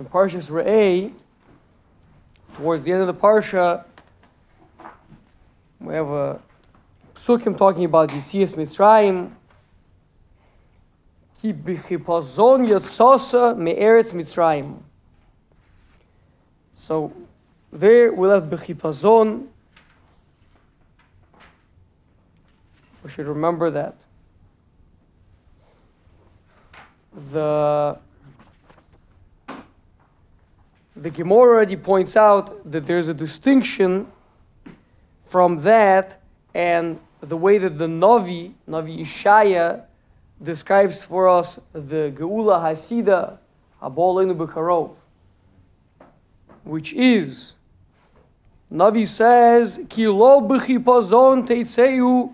in Parshas Re'eh, towards the end of the Parsha, we have a psukim talking about Yitzias Mitzrayim. Ki b'chipazon yotzosa me'eretz Mitzrayim. So there we'll have b'chipazon. We should remember that. The the Gemara already points out that there's a distinction from that and the way that the Navi, Navi Ishaya, describes for us the Geula Hasida, Abolenu Bekarov, which is, Navi says, Ki lo b'chipazon teitzeu,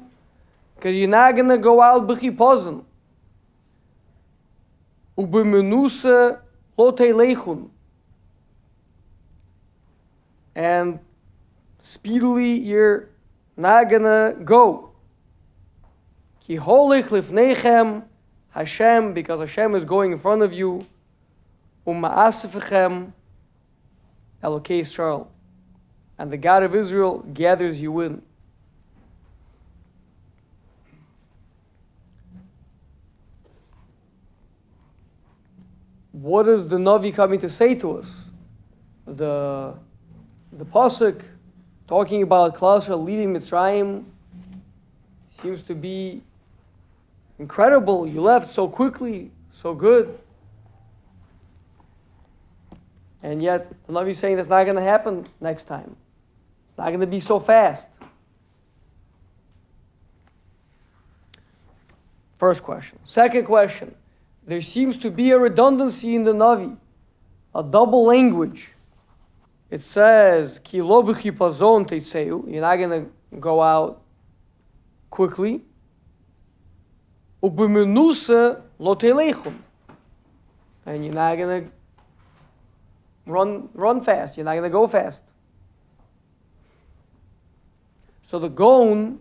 because you're not going to go out b'chipazon. Ubemenusa lo teilechun. And speedily you're not gonna go. Ki holich lifnechem Hashem, because Hashem is going in front of you. Umaasifechem Elokei Israel. And the God of Israel gathers you in. What is the Navi coming to say to us? The the pasuk talking about Klal Yisrael leaving Mitzrayim seems to be incredible. You left so quickly, so good. And yet, the Navi is saying that's not going to happen next time. It's not going to be so fast. First question. Second question. There seems to be a redundancy in the Navi, a double language it says, Ki lo you're not going to go out quickly. U'b'menusa lo telechum, and you're not going to run, run fast, you're not going to go fast. So the Gaon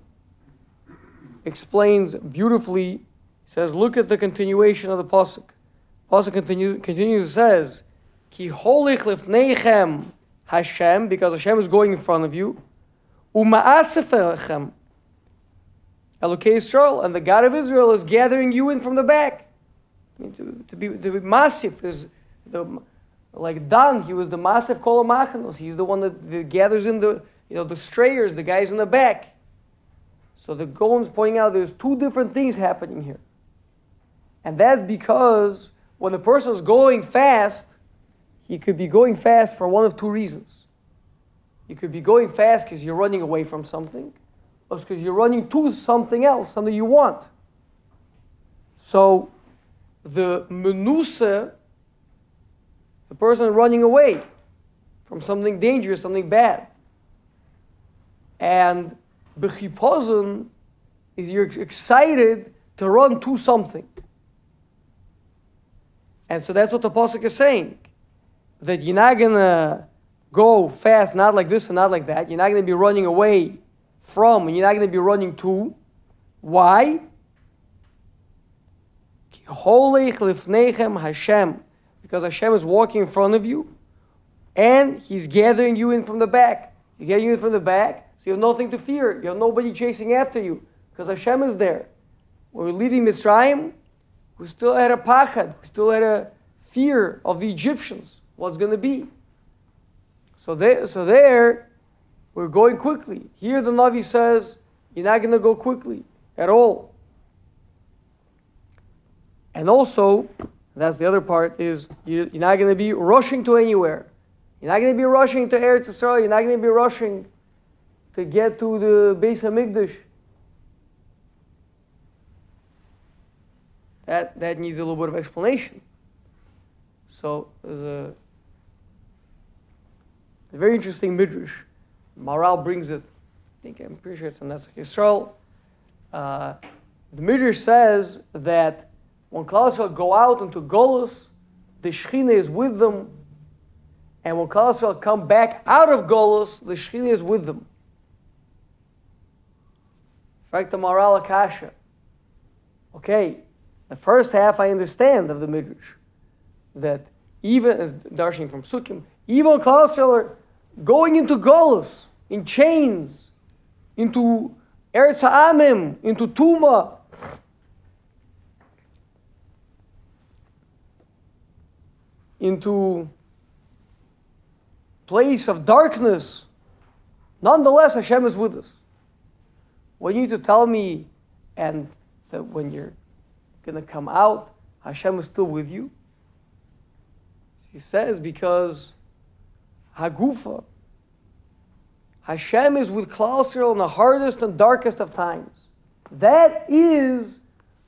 explains beautifully, He says, look at the continuation of the Pasuk. Pasuk continues, continues says, Ki holich lefneichem Hashem, because Hashem is going in front of you. Uma'asefechem. Elokei Israel, and the God of Israel is gathering you in from the back. I mean, to, to, be to be me'asef is the like Dan. He was the me'asef kolamachanos. He's the one that, that, gathers in the you know the strayers, the guys in the back. So the Gaon's pointing out there's two different things happening here, and that's because when the person is going fast, he could be going fast for one of two reasons. You could be going fast because you're running away from something, or because you're running to something else, something you want. So, the menusa, the person running away from something dangerous, something bad. And bechipozon is you're excited to run to something. And so that's what the Pasuk is saying that you're not going to go fast, not like this and not like that. You're not going to be running away from, and you're not going to be running to. Why? Hashem. Because Hashem is walking in front of you, and He's gathering you in from the back. He's gathering you in from the back, so you have nothing to fear. You have nobody chasing after you, because Hashem is there. When we're leaving Mitzrayim, we still had a pachad, we still had a fear of the Egyptians what's going to be. So there, so there, we're going quickly. Here the Navi says, you're not going to go quickly at all. And also, that's the other part, is you're not going to be rushing to anywhere. You're not going to be rushing to Eretz Yisrael. You're not going to be rushing to get to the Beis Hamikdash. That, that needs a little bit of explanation. So there's a a very interesting midrash. Maharal brings it. I think I'm pretty sure it's in Netzach Yisrael. Uh, the midrash says that when Klal go out into Golus, the Shechina is with them, and when Klal come back out of Golus, the Shechina is with them. In fact, the Maharal Akasha. Okay, the first half I understand of the midrash that even as darshan from Sukkim, even Klal Yisrael going into Golus, in chains, into Eretz Ha'amim, into Tuma. Into place of darkness. Nonetheless, Hashem is with us. When you need to tell me, and that when you're going to come out, Hashem is still with you? He says, because Hagufa, Hashem is with Klal Yisrael in the hardest and darkest of times. That is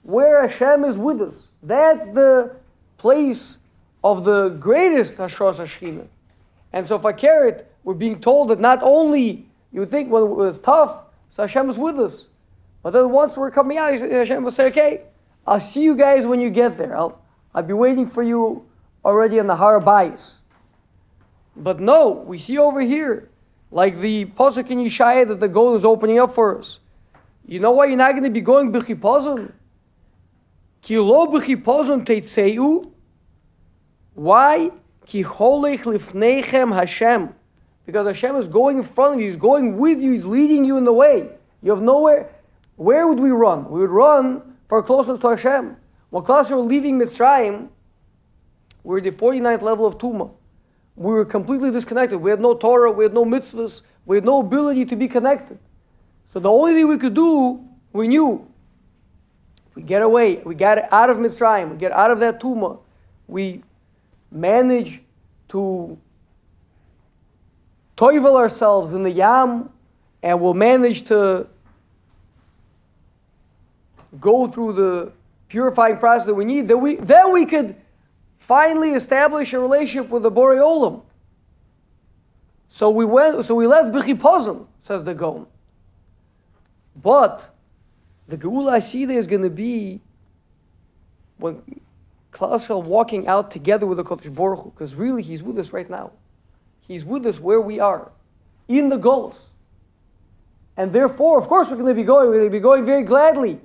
where Hashem is with us. That's the place of the greatest Hashras Hashchina. And so, Fakeret, we're being told that not only you think when it's tough, so Hashem is with us, but then once we're coming out, Hashem will say, "Okay, I'll see you guys when you get there. I'll I'll be waiting for you already on the Har Bayis." But no, we see over here like the pasuk in Yeshaya that the goal is opening up for us. You know why you're not going to be going b'chipazon? Ki lo b'chipazon teitzeu. Why? Ki holech lifneichem Hashem. Because Hashem is going in front of you. He's going with you. He's leading you in the way. You have nowhere. Where would we run? We would run for closeness to Hashem. When Klal were leaving Mitzrayim, we were the 49th level of Tuma we were completely disconnected. We had no Torah, we had no mitzvahs, we had no ability to be connected. So the only thing we could do, we knew, we get away, we get out of Mitzrayim, we get out of that Tuma, we manage to toivel ourselves in the Yam, and we'll manage to go through the purifying process that we need, then we, then we could finally establish a relationship with the Borei Olam. So we went, so we left B'chipazon, says the Gaon. But the Geula Asida is going to be when Klal walking out together with the Kodesh Baruch because really he's with us right now. He's with us where we are, in the Golos. And therefore, of course, we're going to be going. We're going to be going very gladly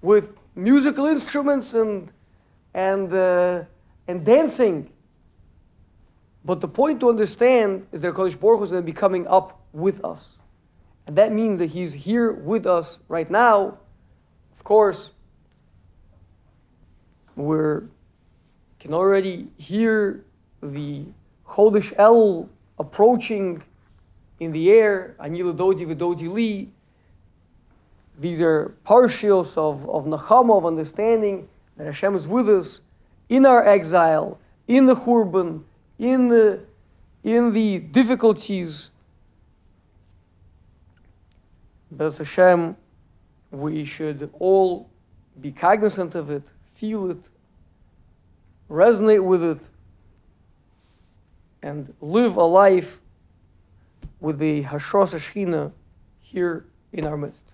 with musical instruments and and uh, and dancing. But the point to understand is that Kodesh Baruch is going to be coming up with us. And that means that He's here with us right now. Of course, we can already hear the Chodesh Elul approaching in the air. Anilu Dodi Vidodi Li. These are partials of, of Nachama, of understanding that Hashem is with us in our exile, in the Churban, in the, in the difficulties. B'ez Hashem, we should all be cognizant of it, feel it, resonate with it, and live a life with the Hashras Hashchina here in our midst.